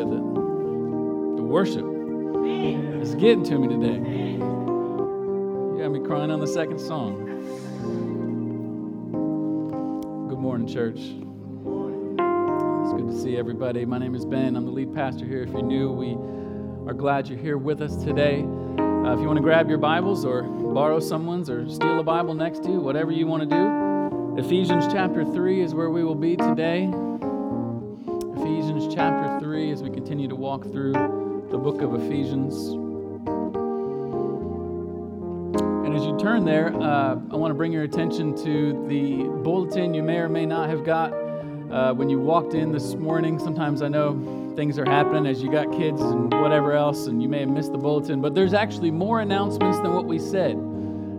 said that the worship is getting to me today. You got me crying on the second song. Good morning, church. It's good to see everybody. My name is Ben. I'm the lead pastor here. If you're new, we are glad you're here with us today. Uh, if you want to grab your Bibles or borrow someone's or steal a Bible next to you, whatever you want to do, Ephesians chapter 3 is where we will be today. Continue to walk through the book of Ephesians. And as you turn there, uh, I want to bring your attention to the bulletin you may or may not have got uh, when you walked in this morning. Sometimes I know things are happening as you got kids and whatever else, and you may have missed the bulletin. But there's actually more announcements than what we said.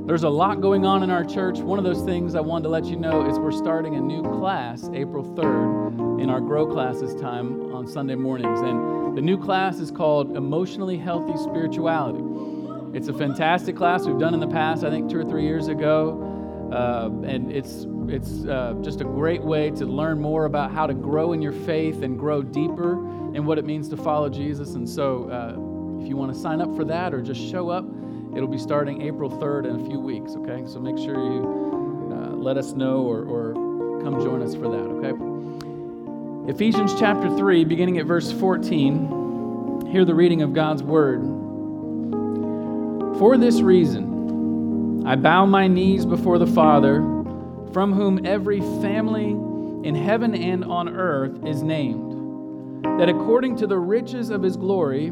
There's a lot going on in our church. One of those things I wanted to let you know is we're starting a new class April 3rd in our Grow classes time on Sunday mornings. And the new class is called Emotionally Healthy Spirituality. It's a fantastic class we've done in the past, I think two or three years ago. Uh, and it's it's uh, just a great way to learn more about how to grow in your faith and grow deeper in what it means to follow Jesus. And so, uh, if you want to sign up for that or just show up, it'll be starting April 3rd in a few weeks, okay? So make sure you uh, let us know or, or come join us for that, okay? Ephesians chapter 3, beginning at verse 14, hear the reading of God's word. For this reason, I bow my knees before the Father, from whom every family in heaven and on earth is named that according to the riches of his glory,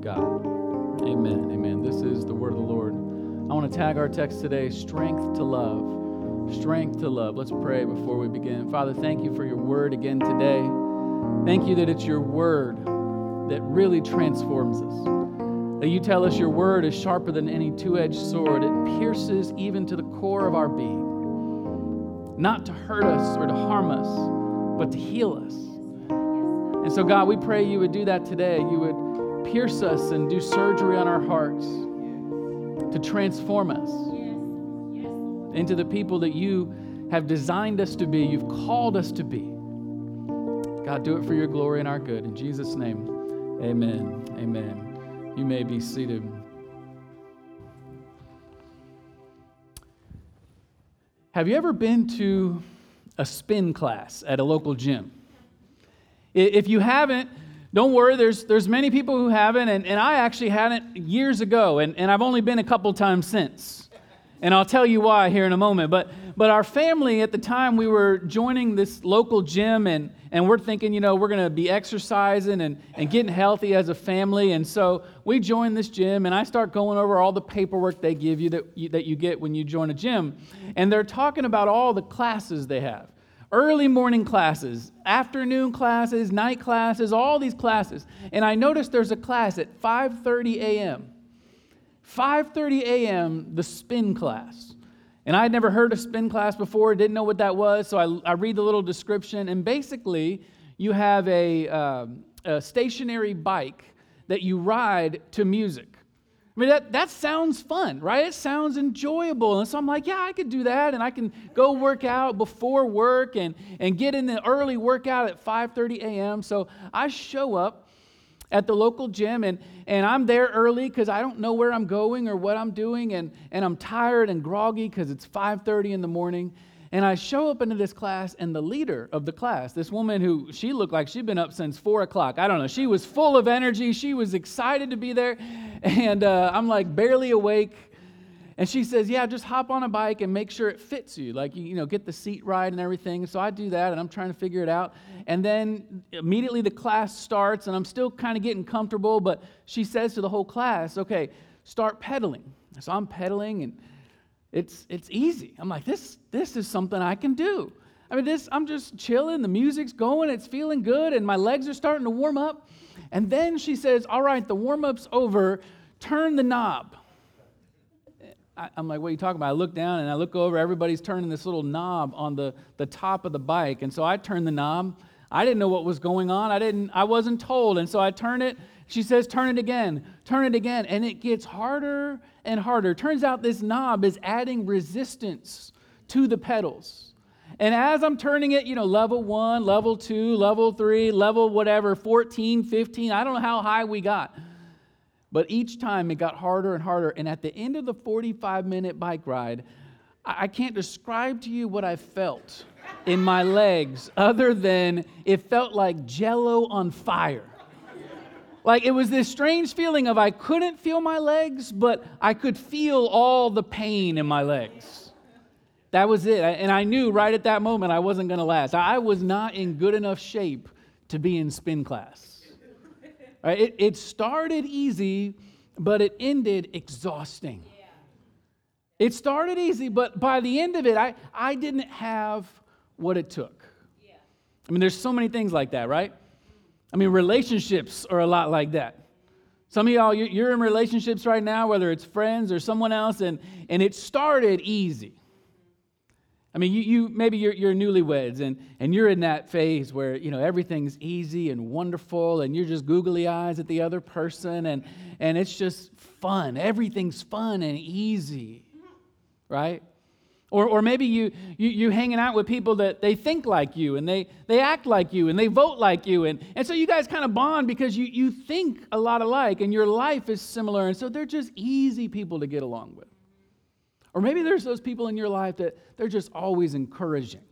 God. Amen. Amen. This is the word of the Lord. I want to tag our text today strength to love. Strength to love. Let's pray before we begin. Father, thank you for your word again today. Thank you that it's your word that really transforms us. That you tell us your word is sharper than any two edged sword, it pierces even to the core of our being. Not to hurt us or to harm us, but to heal us and so, God, we pray you would do that today. You would pierce us and do surgery on our hearts to transform us into the people that you have designed us to be, you've called us to be. God, do it for your glory and our good. In Jesus' name, amen. Amen. You may be seated. Have you ever been to a spin class at a local gym? If you haven't, don't worry, there's, there's many people who haven't, and, and I actually hadn't years ago, and, and I've only been a couple times since. And I'll tell you why here in a moment. But, but our family at the time, we were joining this local gym, and, and we're thinking, you know, we're going to be exercising and, and getting healthy as a family. And so we joined this gym, and I start going over all the paperwork they give you that you, that you get when you join a gym. And they're talking about all the classes they have early morning classes, afternoon classes, night classes, all these classes. And I noticed there's a class at 5:30 a.m. 5:30 a.m. the spin class. And I had never heard of spin class before, didn't know what that was, so I, I read the little description, and basically, you have a, uh, a stationary bike that you ride to music. I mean, that, that sounds fun, right? It sounds enjoyable. And so I'm like, yeah, I could do that. And I can go work out before work and, and get in the early workout at 5.30 a.m. So I show up at the local gym and, and I'm there early because I don't know where I'm going or what I'm doing. And, and I'm tired and groggy because it's 5.30 in the morning. And I show up into this class, and the leader of the class, this woman who she looked like she'd been up since four o'clock. I don't know. She was full of energy. She was excited to be there. And uh, I'm like barely awake. And she says, Yeah, just hop on a bike and make sure it fits you. Like, you know, get the seat right and everything. So I do that, and I'm trying to figure it out. And then immediately the class starts, and I'm still kind of getting comfortable. But she says to the whole class, Okay, start pedaling. So I'm pedaling, and it's, it's easy. I'm like, this, this is something I can do. I mean, this, I'm just chilling, the music's going, it's feeling good, and my legs are starting to warm up. And then she says, All right, the warm up's over, turn the knob. I, am like, what are you talking about? I look down and I look over, everybody's turning this little knob on the, the top of the bike. And so I turn the knob. I didn't know what was going on. I didn't, I wasn't told. And so I turn it. She says, turn it again, turn it again. And it gets harder and harder. Turns out this knob is adding resistance to the pedals. And as I'm turning it, you know, level one, level two, level three, level whatever, 14, 15, I don't know how high we got. But each time it got harder and harder. And at the end of the 45 minute bike ride, I can't describe to you what I felt in my legs other than it felt like jello on fire. Like it was this strange feeling of I couldn't feel my legs, but I could feel all the pain in my legs. That was it. And I knew right at that moment I wasn't going to last. I was not in good enough shape to be in spin class. Right? It, it started easy, but it ended exhausting. It started easy, but by the end of it, I, I didn't have what it took. I mean, there's so many things like that, right? I mean, relationships are a lot like that. Some of y'all, you're in relationships right now, whether it's friends or someone else, and, and it started easy. I mean, you, you maybe you're, you're newlyweds and, and you're in that phase where, you know, everything's easy and wonderful and you're just googly eyes at the other person and, and it's just fun. Everything's fun and easy, right? Or, or maybe you, you, you hanging out with people that they think like you and they, they act like you and they vote like you. And, and so you guys kind of bond because you, you think a lot alike and your life is similar. And so they're just easy people to get along with. Or maybe there's those people in your life that they're just always encouraging,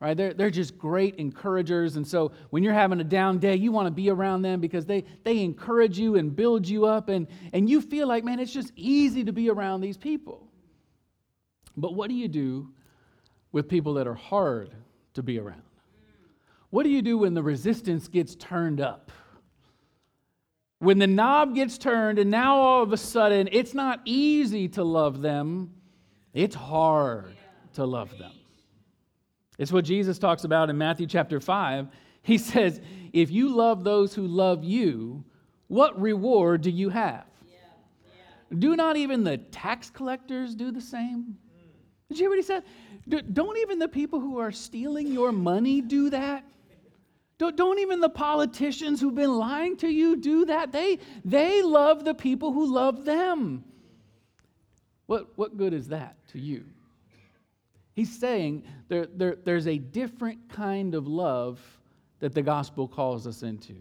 right? They're, they're just great encouragers. And so when you're having a down day, you want to be around them because they, they encourage you and build you up. And, and you feel like, man, it's just easy to be around these people. But what do you do with people that are hard to be around? What do you do when the resistance gets turned up? When the knob gets turned, and now all of a sudden it's not easy to love them, it's hard to love them. It's what Jesus talks about in Matthew chapter 5. He says, If you love those who love you, what reward do you have? Yeah. Yeah. Do not even the tax collectors do the same? Did you hear what he said? Don't even the people who are stealing your money do that? Don't, don't even the politicians who've been lying to you do that? They, they love the people who love them. What, what good is that to you? He's saying there, there, there's a different kind of love that the gospel calls us into.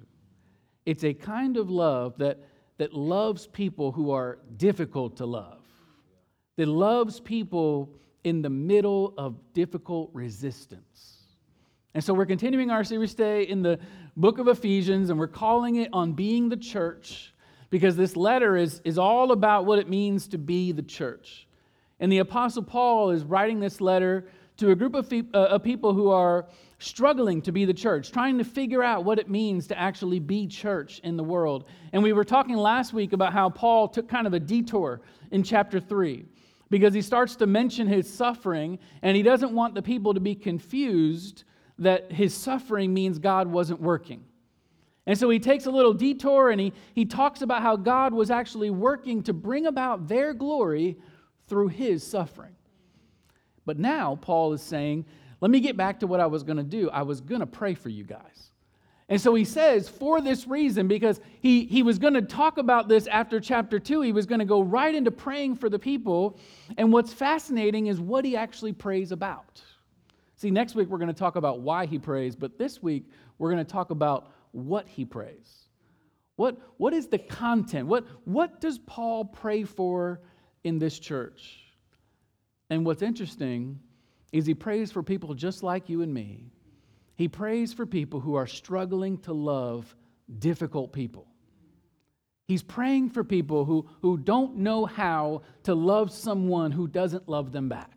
It's a kind of love that, that loves people who are difficult to love, that loves people in the middle of difficult resistance. And so we're continuing our series today in the book of Ephesians, and we're calling it On Being the Church because this letter is, is all about what it means to be the church. And the Apostle Paul is writing this letter to a group of, fe- uh, of people who are struggling to be the church, trying to figure out what it means to actually be church in the world. And we were talking last week about how Paul took kind of a detour in chapter 3 because he starts to mention his suffering, and he doesn't want the people to be confused that his suffering means God wasn't working. And so he takes a little detour and he, he talks about how God was actually working to bring about their glory through his suffering. But now Paul is saying, let me get back to what I was going to do. I was going to pray for you guys. And so he says, for this reason, because he, he was going to talk about this after chapter two, he was going to go right into praying for the people. And what's fascinating is what he actually prays about. See, next week we're going to talk about why he prays, but this week we're going to talk about what he prays. What, what is the content? What, what does Paul pray for in this church? And what's interesting is he prays for people just like you and me. He prays for people who are struggling to love difficult people. He's praying for people who, who don't know how to love someone who doesn't love them back.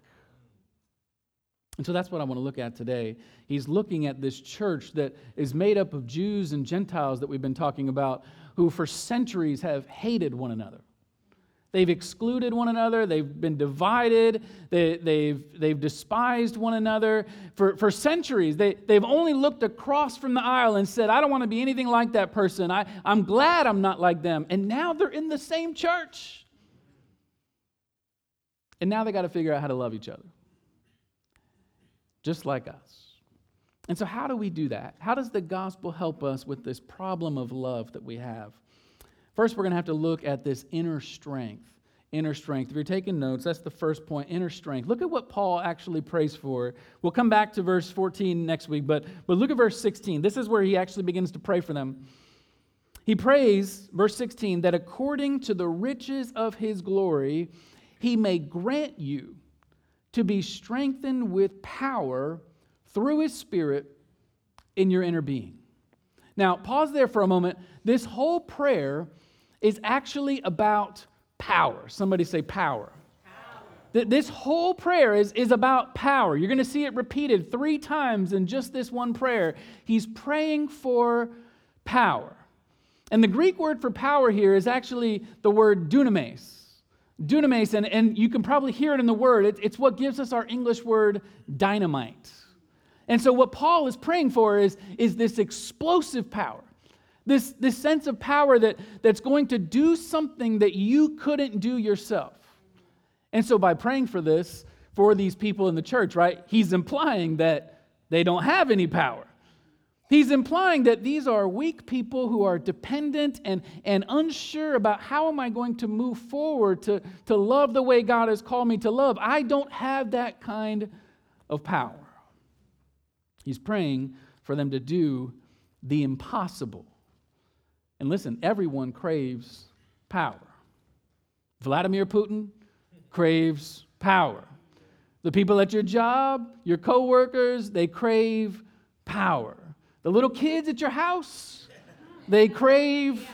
And so that's what I want to look at today. He's looking at this church that is made up of Jews and Gentiles that we've been talking about, who for centuries have hated one another. They've excluded one another. They've been divided. They, they've, they've despised one another. For, for centuries, they, they've only looked across from the aisle and said, I don't want to be anything like that person. I, I'm glad I'm not like them. And now they're in the same church. And now they got to figure out how to love each other, just like us. And so, how do we do that? How does the gospel help us with this problem of love that we have? First, we're going to have to look at this inner strength. Inner strength. If you're taking notes, that's the first point inner strength. Look at what Paul actually prays for. We'll come back to verse 14 next week, but, but look at verse 16. This is where he actually begins to pray for them. He prays, verse 16, that according to the riches of his glory, he may grant you to be strengthened with power through his Spirit in your inner being. Now, pause there for a moment. This whole prayer is actually about power. Somebody say power. power. This whole prayer is, is about power. You're going to see it repeated three times in just this one prayer. He's praying for power. And the Greek word for power here is actually the word dunamis. Dunamis, and, and you can probably hear it in the word, it, it's what gives us our English word dynamite. And so, what Paul is praying for is, is this explosive power. This, this sense of power that, that's going to do something that you couldn't do yourself. And so, by praying for this for these people in the church, right, he's implying that they don't have any power. He's implying that these are weak people who are dependent and, and unsure about how am I going to move forward to, to love the way God has called me to love. I don't have that kind of power. He's praying for them to do the impossible. And listen, everyone craves power. Vladimir Putin craves power. The people at your job, your coworkers, they crave power. The little kids at your house, they crave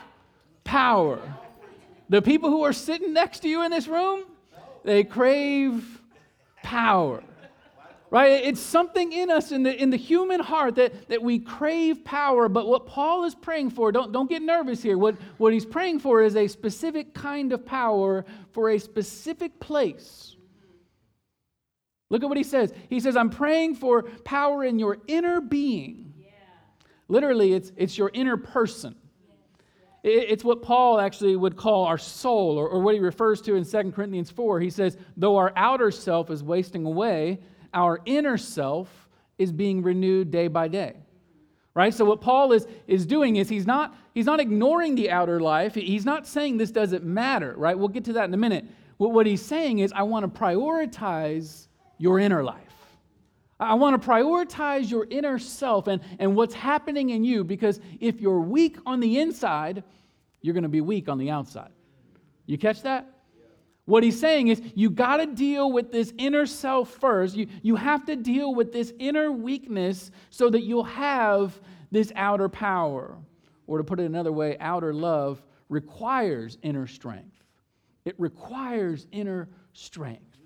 power. The people who are sitting next to you in this room, they crave power right? It's something in us, in the, in the human heart, that, that we crave power. But what Paul is praying for, don't, don't get nervous here. What, what he's praying for is a specific kind of power for a specific place. Look at what he says. He says, I'm praying for power in your inner being. Yeah. Literally, it's, it's your inner person. It's what Paul actually would call our soul, or, or what he refers to in 2 Corinthians 4. He says, Though our outer self is wasting away, our inner self is being renewed day by day right? So what paul is, is doing is he's not he's not ignoring the outer life. He's not saying this doesn't matter right? We'll get to that in a minute. What, what he's saying is i want to prioritize your inner life. I want to prioritize your inner self and, and what's happening in you because if you're weak on the inside you're going to be weak on the outside. You catch that what he's saying is, you got to deal with this inner self first. You, you have to deal with this inner weakness so that you'll have this outer power. Or to put it another way, outer love requires inner strength. It requires inner strength.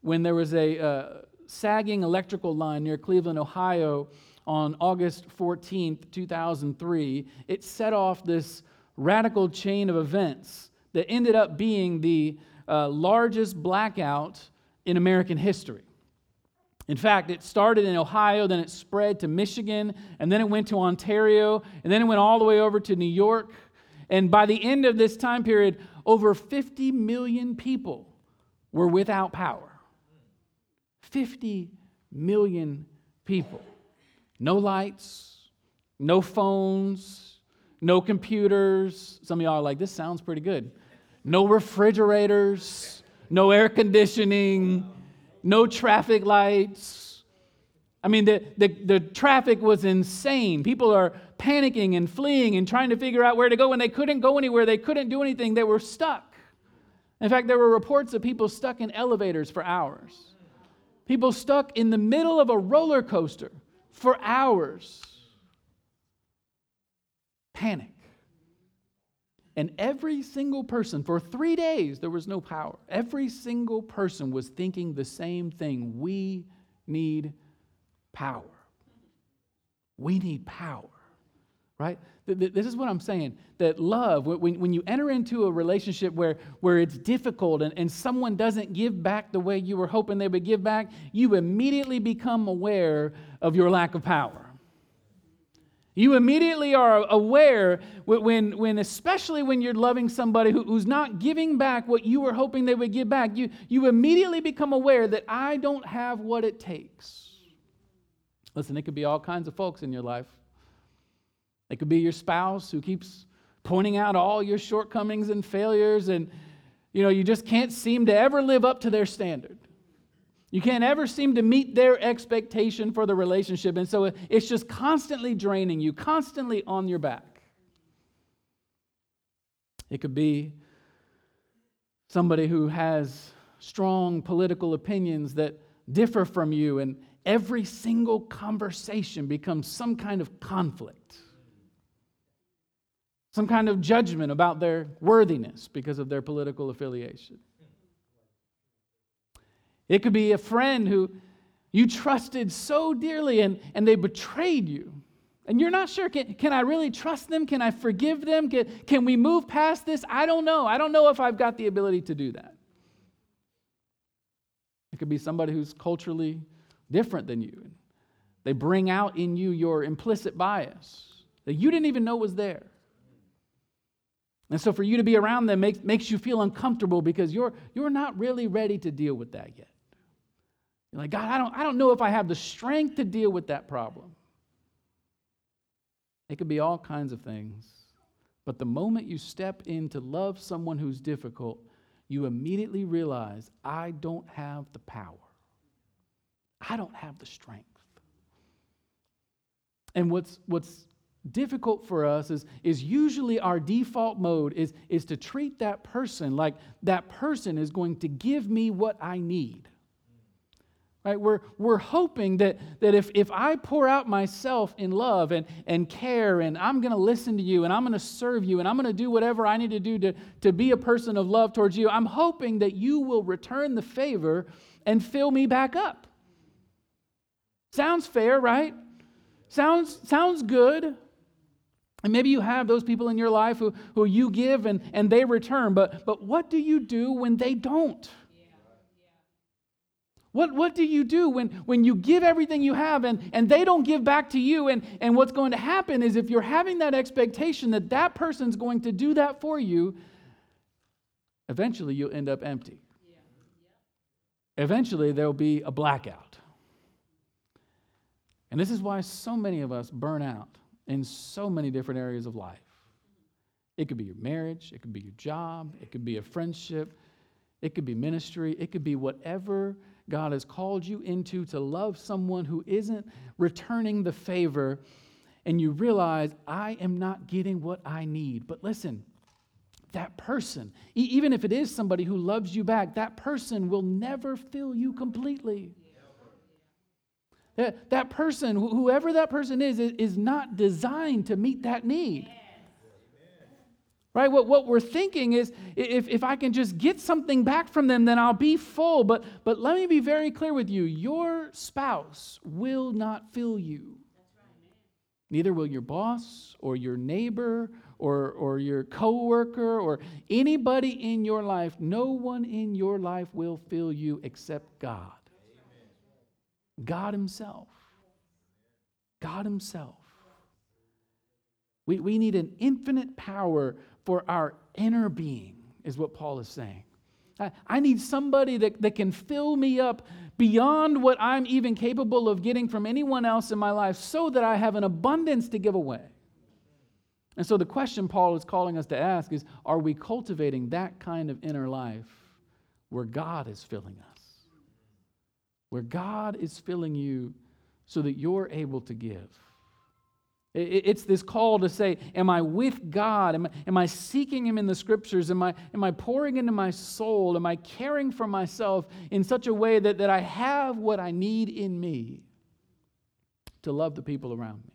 When there was a uh, sagging electrical line near Cleveland, Ohio, on August 14th, 2003, it set off this radical chain of events that ended up being the uh, largest blackout in American history. In fact, it started in Ohio, then it spread to Michigan, and then it went to Ontario, and then it went all the way over to New York. And by the end of this time period, over 50 million people were without power. 50 million people. No lights, no phones, no computers. Some of y'all are like, this sounds pretty good no refrigerators, no air conditioning, no traffic lights. I mean, the, the, the, traffic was insane. People are panicking and fleeing and trying to figure out where to go and they couldn't go anywhere. They couldn't do anything. They were stuck. In fact, there were reports of people stuck in elevators for hours, people stuck in the middle of a roller coaster for hours. Panic. And every single person, for three days, there was no power. Every single person was thinking the same thing. We need power. We need power. right? This is what I'm saying that love, when, you enter into a relationship where, where it's difficult and, and someone doesn't give back the way you were hoping they would give back, you immediately become aware of your lack of power. You immediately are aware when, when especially when you're loving somebody who, who's not giving back what you were hoping they would give back, you, you immediately become aware that I don't have what it takes. Listen, it could be all kinds of folks in your life. It could be your spouse who keeps pointing out all your shortcomings and failures, and you know, you just can't seem to ever live up to their standard. You can't ever seem to meet their expectation for the relationship. And so it's just constantly draining you, constantly on your back. It could be somebody who has strong political opinions that differ from you, and every single conversation becomes some kind of conflict some kind of judgment about their worthiness because of their political affiliation. It could be a friend who you trusted so dearly and, and they betrayed you. And you're not sure can, can I really trust them? Can I forgive them? Can, can we move past this? I don't know. I don't know if I've got the ability to do that. It could be somebody who's culturally different than you. They bring out in you your implicit bias that you didn't even know was there. And so for you to be around them makes, makes you feel uncomfortable because you're, you're not really ready to deal with that yet. You're like, God, I don't, I don't know if I have the strength to deal with that problem. It could be all kinds of things. But the moment you step in to love someone who's difficult, you immediately realize, I don't have the power. I don't have the strength. And what's, what's difficult for us is, is usually our default mode is, is to treat that person like that person is going to give me what I need. Right? We're, we're hoping that, that if, if I pour out myself in love and, and care and I'm going to listen to you and I'm going to serve you and I'm going to do whatever I need to do to, to be a person of love towards you, I'm hoping that you will return the favor and fill me back up. Sounds fair, right? Sounds, sounds good. And maybe you have those people in your life who, who you give and, and they return, but, but what do you do when they don't? What, what do you do when, when you give everything you have and, and they don't give back to you? And, and what's going to happen is if you're having that expectation that that person's going to do that for you, eventually you'll end up empty. Eventually there'll be a blackout. And this is why so many of us burn out in so many different areas of life. It could be your marriage, it could be your job, it could be a friendship, it could be ministry, it could be whatever God has called you into to love someone who isn't returning the favor, and you realize, I am not getting what I need. But listen, that person, even if it is somebody who loves you back, that person will never fill you completely. That, that person, whoever that person is, is not designed to meet that need. Right? What, what we're thinking is if, if I can just get something back from them, then I'll be full. But, but let me be very clear with you your spouse will not fill you. Neither will your boss or your neighbor or, or your coworker or anybody in your life. No one in your life will fill you except God. God Himself. God Himself. We, we need an infinite power for our inner being, is what Paul is saying. I, I need somebody that, that can fill me up beyond what I'm even capable of getting from anyone else in my life so that I have an abundance to give away. And so the question Paul is calling us to ask is are we cultivating that kind of inner life where God is filling us? where God is filling you so that you're able to give. It's this call to say, Am I with God? Am I, am I seeking Him in the scriptures? Am I, am I pouring into my soul? Am I caring for myself in such a way that, that I have what I need in me to love the people around me?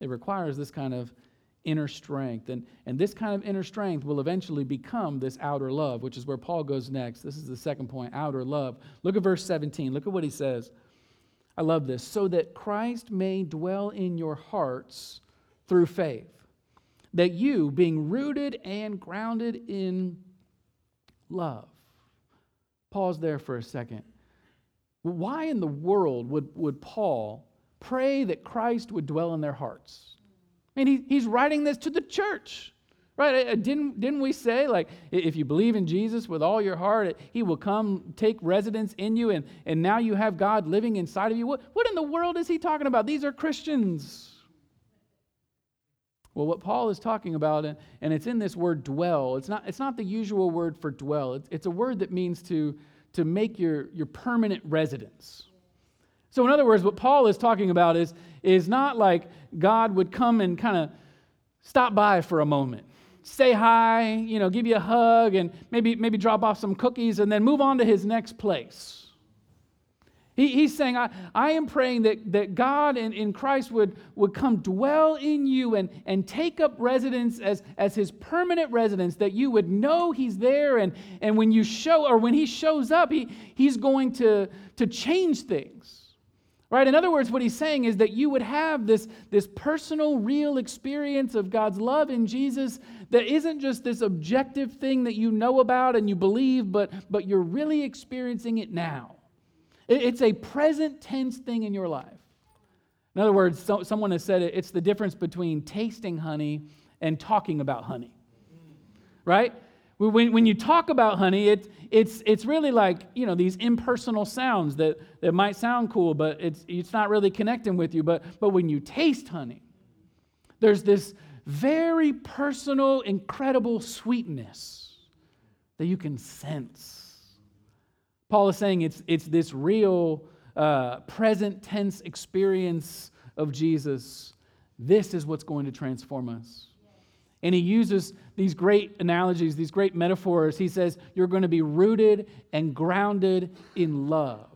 It requires this kind of inner strength. And, and this kind of inner strength will eventually become this outer love, which is where Paul goes next. This is the second point outer love. Look at verse 17. Look at what he says. I love this, so that Christ may dwell in your hearts through faith, that you, being rooted and grounded in love. Pause there for a second. Why in the world would, would Paul pray that Christ would dwell in their hearts? I mean, he, he's writing this to the church. Right? Didn't, didn't we say, like, if you believe in Jesus with all your heart, he will come take residence in you, and, and now you have God living inside of you? What, what in the world is he talking about? These are Christians. Well, what Paul is talking about, and it's in this word dwell, it's not, it's not the usual word for dwell. It's, it's a word that means to, to make your, your permanent residence. So, in other words, what Paul is talking about is, is not like God would come and kind of stop by for a moment say hi, you know, give you a hug, and maybe, maybe drop off some cookies, and then move on to his next place. He, he's saying, I, I am praying that, that God in, in Christ would, would come dwell in you and, and take up residence as, as his permanent residence, that you would know he's there, and, and when you show, or when he shows up, he, he's going to, to change things. Right? In other words, what he's saying is that you would have this, this personal, real experience of God's love in Jesus that isn't just this objective thing that you know about and you believe, but, but you're really experiencing it now. It, it's a present tense thing in your life. In other words, so, someone has said it, it's the difference between tasting honey and talking about honey. Right? When, when you talk about honey, it, it's, it's really like, you know, these impersonal sounds that, that might sound cool, but it's, it's not really connecting with you. But, but when you taste honey, there's this very personal, incredible sweetness that you can sense. Paul is saying it's, it's this real uh, present tense experience of Jesus. This is what's going to transform us. And he uses these great analogies, these great metaphors. He says, You're going to be rooted and grounded in love.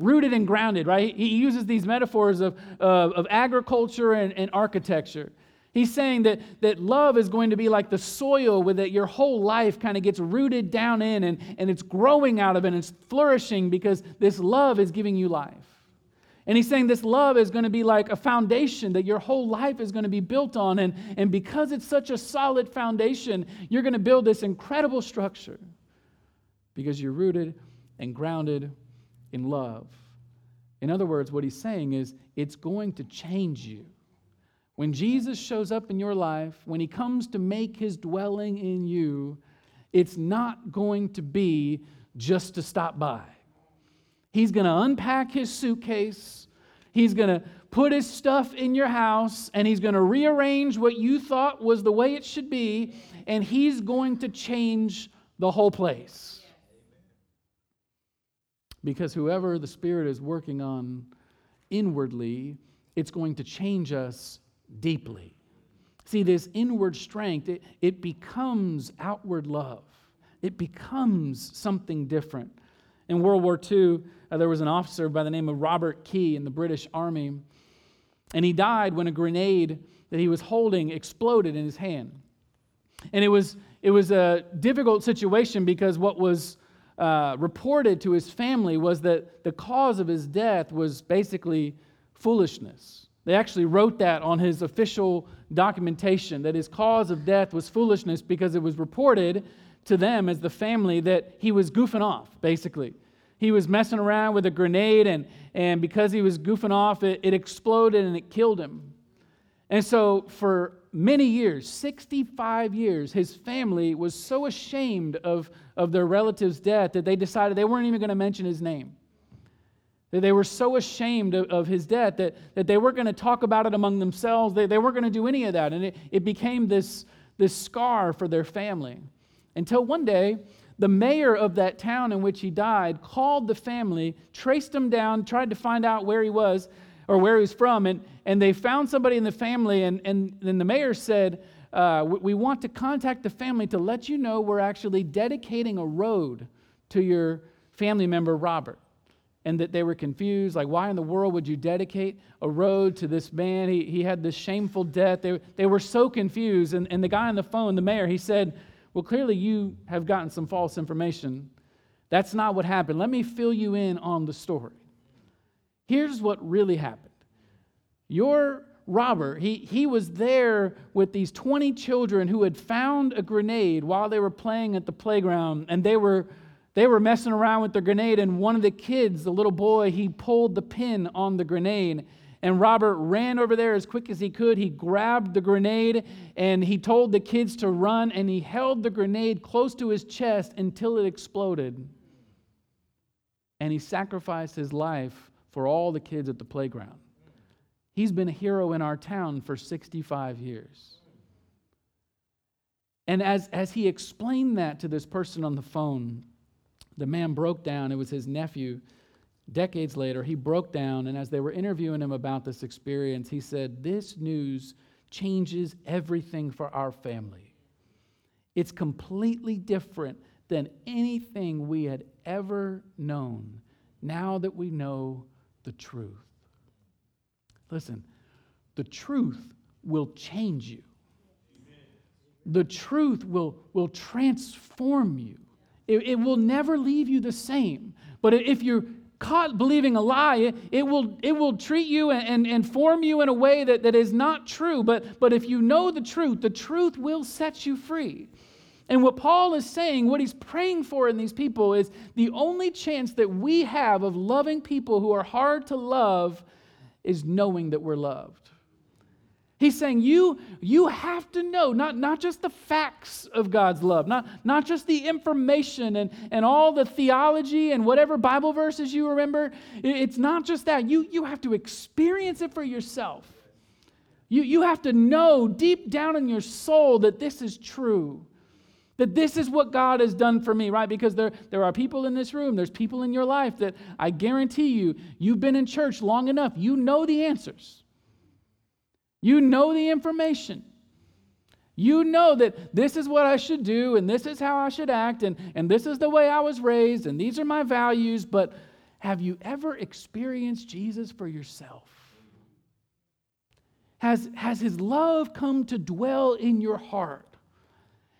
Rooted and grounded, right? He uses these metaphors of, of, of agriculture and, and architecture. He's saying that, that love is going to be like the soil where that your whole life kind of gets rooted down in and, and it's growing out of it and it's flourishing because this love is giving you life. And he's saying this love is going to be like a foundation that your whole life is going to be built on. And, and because it's such a solid foundation, you're going to build this incredible structure because you're rooted and grounded in love. In other words, what he's saying is it's going to change you. When Jesus shows up in your life, when he comes to make his dwelling in you, it's not going to be just to stop by. He's going to unpack his suitcase. He's going to put his stuff in your house and he's going to rearrange what you thought was the way it should be, and he's going to change the whole place. Because whoever the Spirit is working on inwardly, it's going to change us deeply. See, this inward strength, it, it becomes outward love, it becomes something different. In World War II, uh, there was an officer by the name of Robert Key in the British Army, and he died when a grenade that he was holding exploded in his hand. And it was, it was a difficult situation because what was uh, reported to his family was that the cause of his death was basically foolishness. They actually wrote that on his official documentation that his cause of death was foolishness because it was reported to them as the family that he was goofing off, basically. He was messing around with a grenade, and, and because he was goofing off, it, it exploded and it killed him. And so, for many years, 65 years, his family was so ashamed of, of their relative's death that they decided they weren't even going to mention his name. They were so ashamed of, his death that, that they weren't going to talk about it among themselves. They, they weren't going to do any of that. And it, it became this, this scar for their family. Until one day, the mayor of that town in which he died called the family, traced him down, tried to find out where he was or where he was from, and, and they found somebody in the family, and, and then the mayor said, uh, We want to contact the family to let you know we're actually dedicating a road to your family member, Robert. And that they were confused, like, why in the world would you dedicate a road to this man? He, he had this shameful death. They, they were so confused. And, and the guy on the phone, the mayor, he said, well, clearly you have gotten some false information. That's not what happened. Let me fill you in on the story. Here's what really happened. Your Robert, he, he was there with these 20 children who had found a grenade while they were playing at the playground, and they were, they were messing around with the grenade. And one of the kids, the little boy, he pulled the pin on the grenade. And Robert ran over there as quick as he could. He grabbed the grenade and he told the kids to run, and he held the grenade close to his chest until it exploded. And he sacrificed his life for all the kids at the playground. He's been a hero in our town for 65 years. And as, as he explained that to this person on the phone, the man broke down. It was his nephew. Decades later, he broke down, and as they were interviewing him about this experience, he said, This news changes everything for our family. It's completely different than anything we had ever known now that we know the truth. Listen, the truth will change you. The truth will, will transform you. It, it will never leave you the same. But if you're caught believing a lie, it, it, will, it will treat you and, and, and form you in a way that, that is not true. But, but if you know the truth, the truth will set you free. And what Paul is saying, what he's praying for in these people, is the only chance that we have of loving people who are hard to love is knowing that we're loved. He's saying you, you have to know, not, not just the facts of God's love, not, not just the information and, and all the theology and whatever Bible verses you remember. It's not just that. You, you have to experience it for yourself. You, you have to know deep down in your soul that this is true. That this is what God has done for me, right? Because there, there are people in this room, there's people in your life that I guarantee you, you've been in church long enough. You know the answers, you know the information. You know that this is what I should do, and this is how I should act, and, and this is the way I was raised, and these are my values. But have you ever experienced Jesus for yourself? Has, has his love come to dwell in your heart?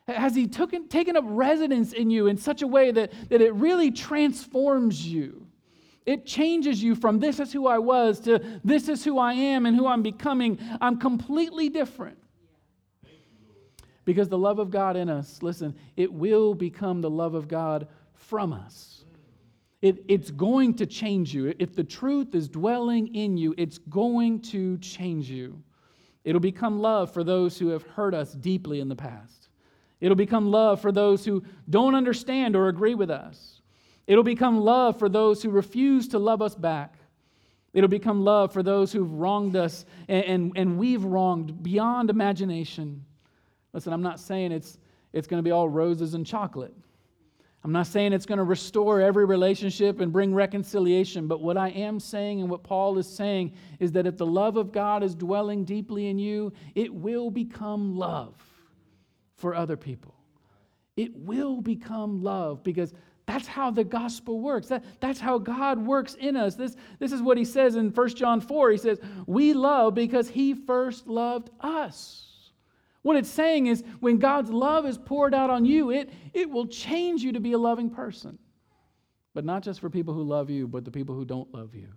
Has He taken, taken up residence in you in such a way that, that it really transforms you? It changes you from this is who I was to this is who I am and who I'm becoming. I'm completely different. Because the love of God in us, listen, it will become the love of God from us. It, it's going to change you. If the truth is dwelling in you, it's going to change you. It'll become love for those who have hurt us deeply in the past. It'll become love for those who don't understand or agree with us. It'll become love for those who refuse to love us back. It'll become love for those who've wronged us and, and, and we've wronged beyond imagination. Listen, I'm not saying it's, it's going to be all roses and chocolate. I'm not saying it's going to restore every relationship and bring reconciliation, but what I am saying and what Paul is saying is that if the love of God is dwelling deeply in you, it will become love for other people. It will become love because that's how the gospel works. That, that's how God works in us. This, this is what he says in 1 John 4. He says, We love because he first loved us. What it's saying is when God's love is poured out on you, it, it will change you to be a loving person. But not just for people who love you, but the people who don't love you.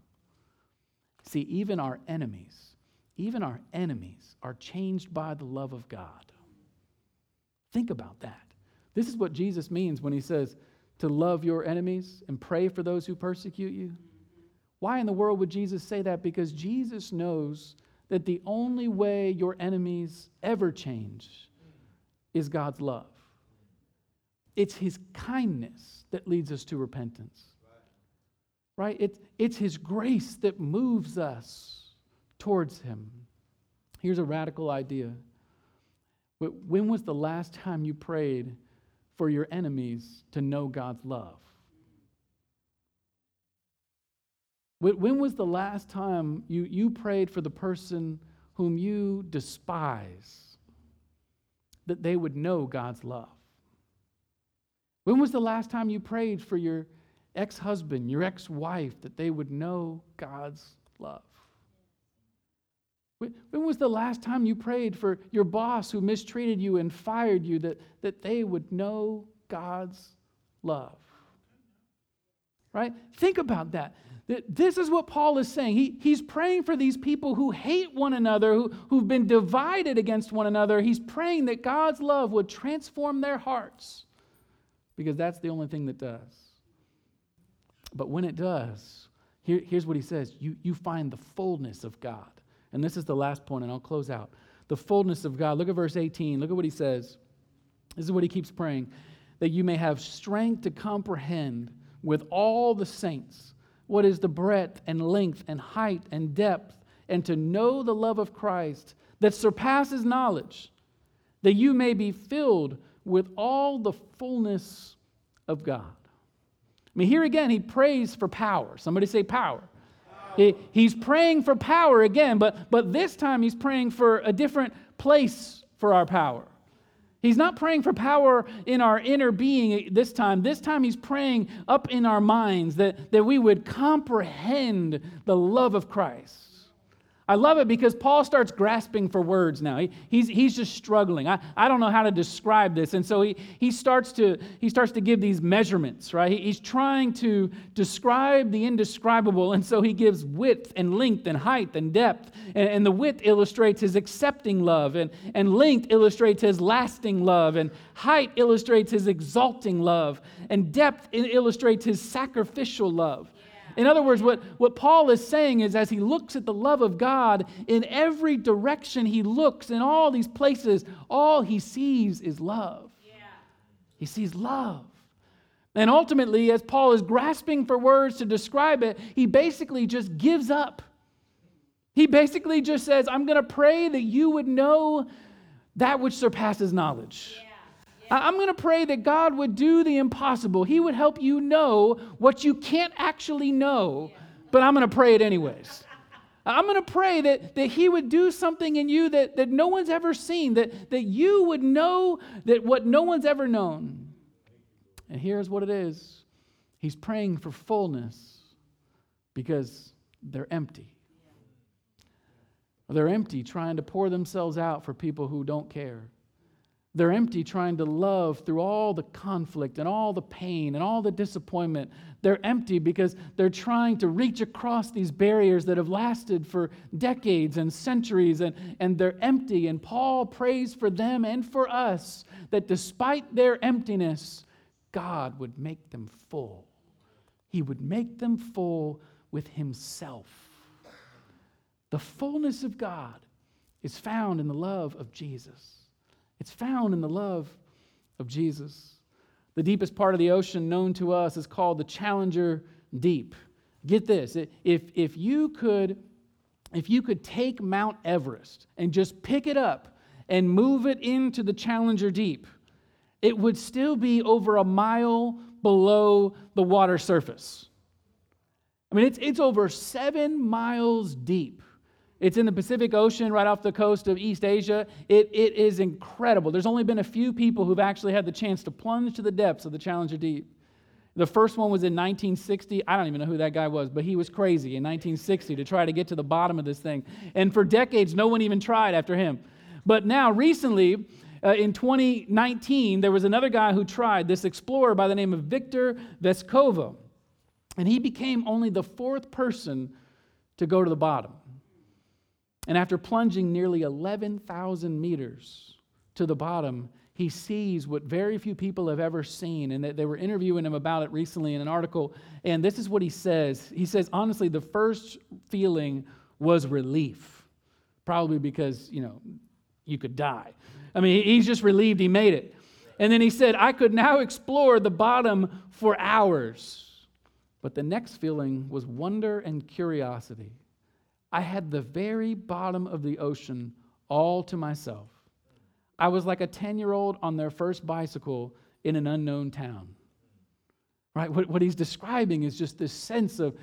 See, even our enemies, even our enemies are changed by the love of God. Think about that. This is what Jesus means when he says to love your enemies and pray for those who persecute you. Why in the world would Jesus say that? Because Jesus knows that the only way your enemies ever change is God's love. It's his kindness that leads us to repentance. Right? It's, it's his grace that moves us towards him. Here's a radical idea when was the last time you prayed for your enemies to know God's love? When was the last time you, you prayed for the person whom you despise that they would know God's love? When was the last time you prayed for your ex husband, your ex wife, that they would know God's love? When was the last time you prayed for your boss who mistreated you and fired you that, that they would know God's love? right? Think about that. This is what Paul is saying. He, he's praying for these people who hate one another, who, who've been divided against one another. He's praying that God's love would transform their hearts because that's the only thing that does. But when it does, here, here's what he says you, you find the fullness of God. And this is the last point, and I'll close out. The fullness of God. Look at verse 18. Look at what he says. This is what he keeps praying that you may have strength to comprehend with all the saints what is the breadth and length and height and depth, and to know the love of Christ that surpasses knowledge, that you may be filled with all the fullness of God. I mean, here again, he prays for power. Somebody say power. He, he's praying for power again, but, but this time he's praying for a different place for our power. He's not praying for power in our inner being this time. This time he's praying up in our minds that, that we would comprehend the love of Christ. I love it because Paul starts grasping for words now. He, he's, he's just struggling. I, I don't know how to describe this. And so he, he, starts, to, he starts to give these measurements, right? He, he's trying to describe the indescribable. And so he gives width and length and height and depth. And, and the width illustrates his accepting love, and, and length illustrates his lasting love, and height illustrates his exalting love, and depth illustrates his sacrificial love. In other words, what, what Paul is saying is as he looks at the love of God, in every direction he looks, in all these places, all he sees is love. Yeah. He sees love. And ultimately, as Paul is grasping for words to describe it, he basically just gives up. He basically just says, I'm going to pray that you would know that which surpasses knowledge. Yeah. I'm going to pray that God would do the impossible. He would help you know what you can't actually know, but I'm going to pray it anyways. I'm going to pray that, that He would do something in you that, that no one's ever seen, that, that you would know that what no one's ever known. And here's what it is He's praying for fullness because they're empty. They're empty, trying to pour themselves out for people who don't care. They're empty trying to love through all the conflict and all the pain and all the disappointment. They're empty because they're trying to reach across these barriers that have lasted for decades and centuries, and, and they're empty. And Paul prays for them and for us that despite their emptiness, God would make them full. He would make them full with Himself. The fullness of God is found in the love of Jesus. It's found in the love of Jesus. The deepest part of the ocean known to us is called the Challenger Deep. Get this, if, if you could if you could take Mount Everest and just pick it up and move it into the Challenger Deep, it would still be over a mile below the water surface. I mean, it's, it's over seven miles deep. It's in the Pacific Ocean, right off the coast of East Asia. It, it is incredible. There's only been a few people who've actually had the chance to plunge to the depths of the Challenger Deep. The first one was in 1960. I don't even know who that guy was, but he was crazy in 1960 to try to get to the bottom of this thing. And for decades, no one even tried after him. But now, recently, uh, in 2019, there was another guy who tried, this explorer by the name of Victor Vescovo. And he became only the fourth person to go to the bottom. And after plunging nearly 11,000 meters to the bottom, he sees what very few people have ever seen. And they were interviewing him about it recently in an article. And this is what he says He says, honestly, the first feeling was relief, probably because, you know, you could die. I mean, he's just relieved he made it. And then he said, I could now explore the bottom for hours. But the next feeling was wonder and curiosity. I had the very bottom of the ocean all to myself. I was like a 10 year old on their first bicycle in an unknown town. Right? What, what he's describing is just this sense of,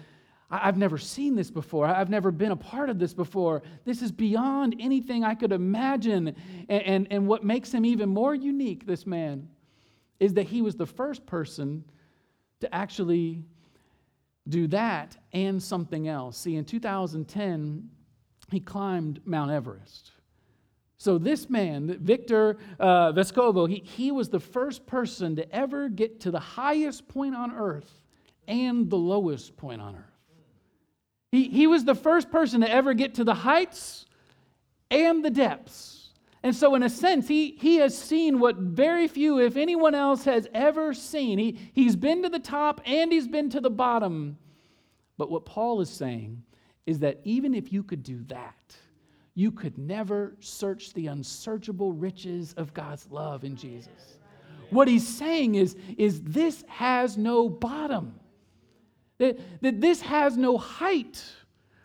I've never seen this before. I've never been a part of this before. This is beyond anything I could imagine. And, and, and what makes him even more unique, this man, is that he was the first person to actually do that and something else. See, in 2010, he climbed Mount Everest. So, this man, Victor uh, Vescovo, he, he was the first person to ever get to the highest point on earth and the lowest point on earth. He, he was the first person to ever get to the heights and the depths. And so, in a sense, he, he has seen what very few, if anyone else, has ever seen. He, he's been to the top and he's been to the bottom. But what Paul is saying is that even if you could do that, you could never search the unsearchable riches of God's love in Jesus. What he's saying is, is this has no bottom, that, that this has no height.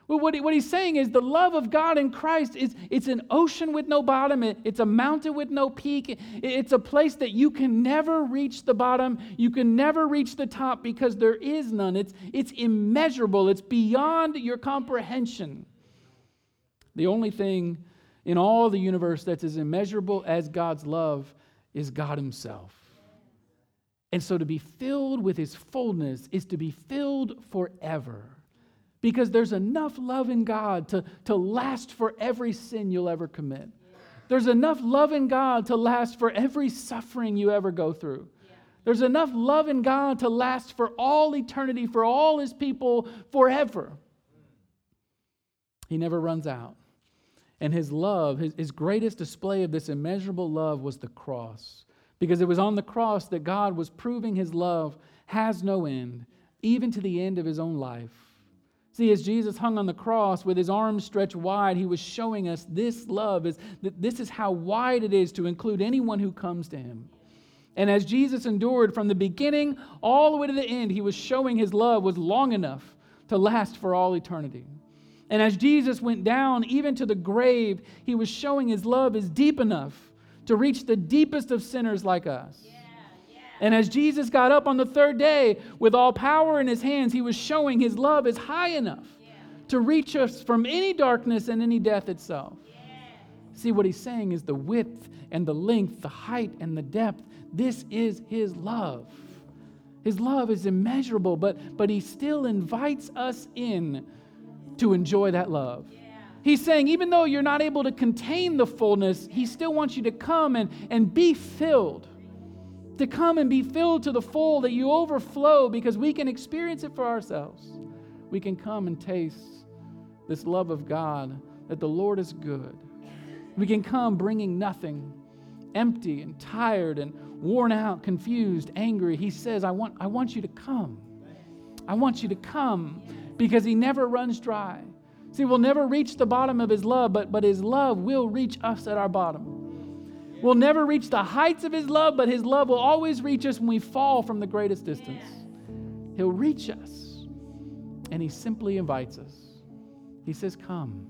Well, what, he, what he's saying is the love of God in Christ is it's an ocean with no bottom. It, it's a mountain with no peak. It, it's a place that you can never reach the bottom. You can never reach the top because there is none. It's, it's immeasurable. It's beyond your comprehension. The only thing in all the universe that's as immeasurable as God's love is God Himself. And so to be filled with His fullness is to be filled forever because there's enough love in God to, to last for every sin you'll ever commit. There's enough love in God to last for every suffering you ever go through. There's enough love in God to last for all eternity, for all his people forever. He never runs out. And his love, his, his greatest display of this immeasurable love was the cross. Because it was on the cross that God was proving his love has no end, even to the end of his own life. See, as Jesus hung on the cross with his arms stretched wide, he was showing us this love is that this is how wide it is to include anyone who comes to him. And as Jesus endured from the beginning all the way to the end, he was showing his love was long enough to last for all eternity. And as Jesus went down even to the grave, he was showing his love is deep enough to reach the deepest of sinners like us. Yeah. And as Jesus got up on the third day with all power in his hands, he was showing his love is high enough yeah. to reach us from any darkness and any death itself. Yeah. See, what he's saying is the width and the length, the height and the depth. This is his love. His love is immeasurable, but, but he still invites us in to enjoy that love. Yeah. He's saying, even though you're not able to contain the fullness, he still wants you to come and, and be filled to come and be filled to the full, that you overflow because we can experience it for ourselves. We can come and taste this love of God, that the Lord is good. We can come bringing nothing, empty and tired and worn out, confused, angry. He says, I want, I want you to come. I want you to come because He never runs dry. See, we'll never reach the bottom of His love, but, but His love will reach us at our bottom. We'll never reach the heights of His love, but His love will always reach us when we fall from the greatest distance. He'll reach us, and He simply invites us. He says, Come.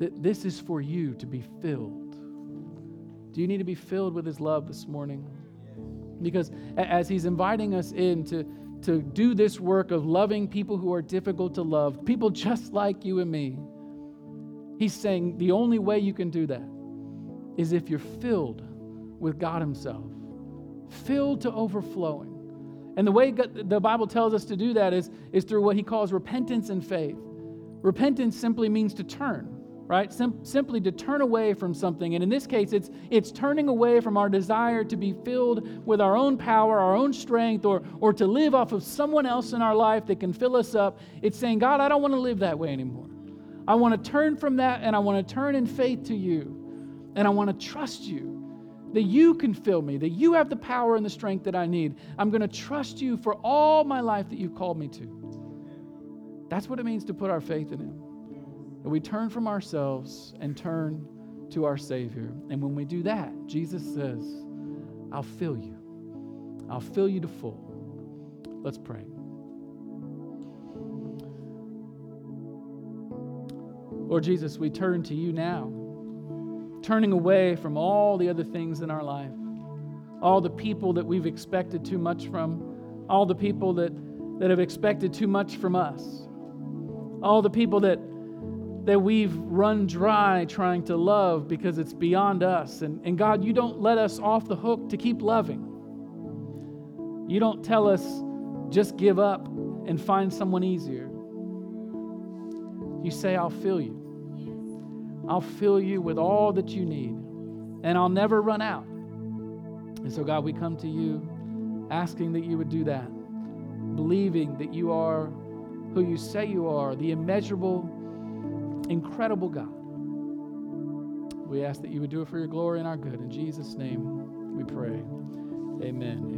This is for you to be filled. Do you need to be filled with His love this morning? Because as He's inviting us in to, to do this work of loving people who are difficult to love, people just like you and me, He's saying the only way you can do that is if you're filled with God Himself, filled to overflowing. And the way God, the Bible tells us to do that is, is through what He calls repentance and faith. Repentance simply means to turn, right? Sim- simply to turn away from something. And in this case, it's, it's turning away from our desire to be filled with our own power, our own strength, or, or to live off of someone else in our life that can fill us up. It's saying, God, I don't want to live that way anymore. I want to turn from that and I want to turn in faith to you. And I want to trust you that you can fill me, that you have the power and the strength that I need. I'm going to trust you for all my life that you've called me to. That's what it means to put our faith in Him. That we turn from ourselves and turn to our Savior. And when we do that, Jesus says, I'll fill you. I'll fill you to full. Let's pray. Lord Jesus, we turn to you now turning away from all the other things in our life, all the people that we've expected too much from, all the people that, that have expected too much from us, all the people that, that we've run dry trying to love because it's beyond us. And, and God, you don't let us off the hook to keep loving. You don't tell us just give up and find someone easier. You say, I'll fill you. I'll fill you with all that you need, and I'll never run out. And so, God, we come to you asking that you would do that. believing that you are who you say you are, the immeasurable, incredible God. We ask that you would do it for your glory and our good. In Jesus' name we pray. Amen.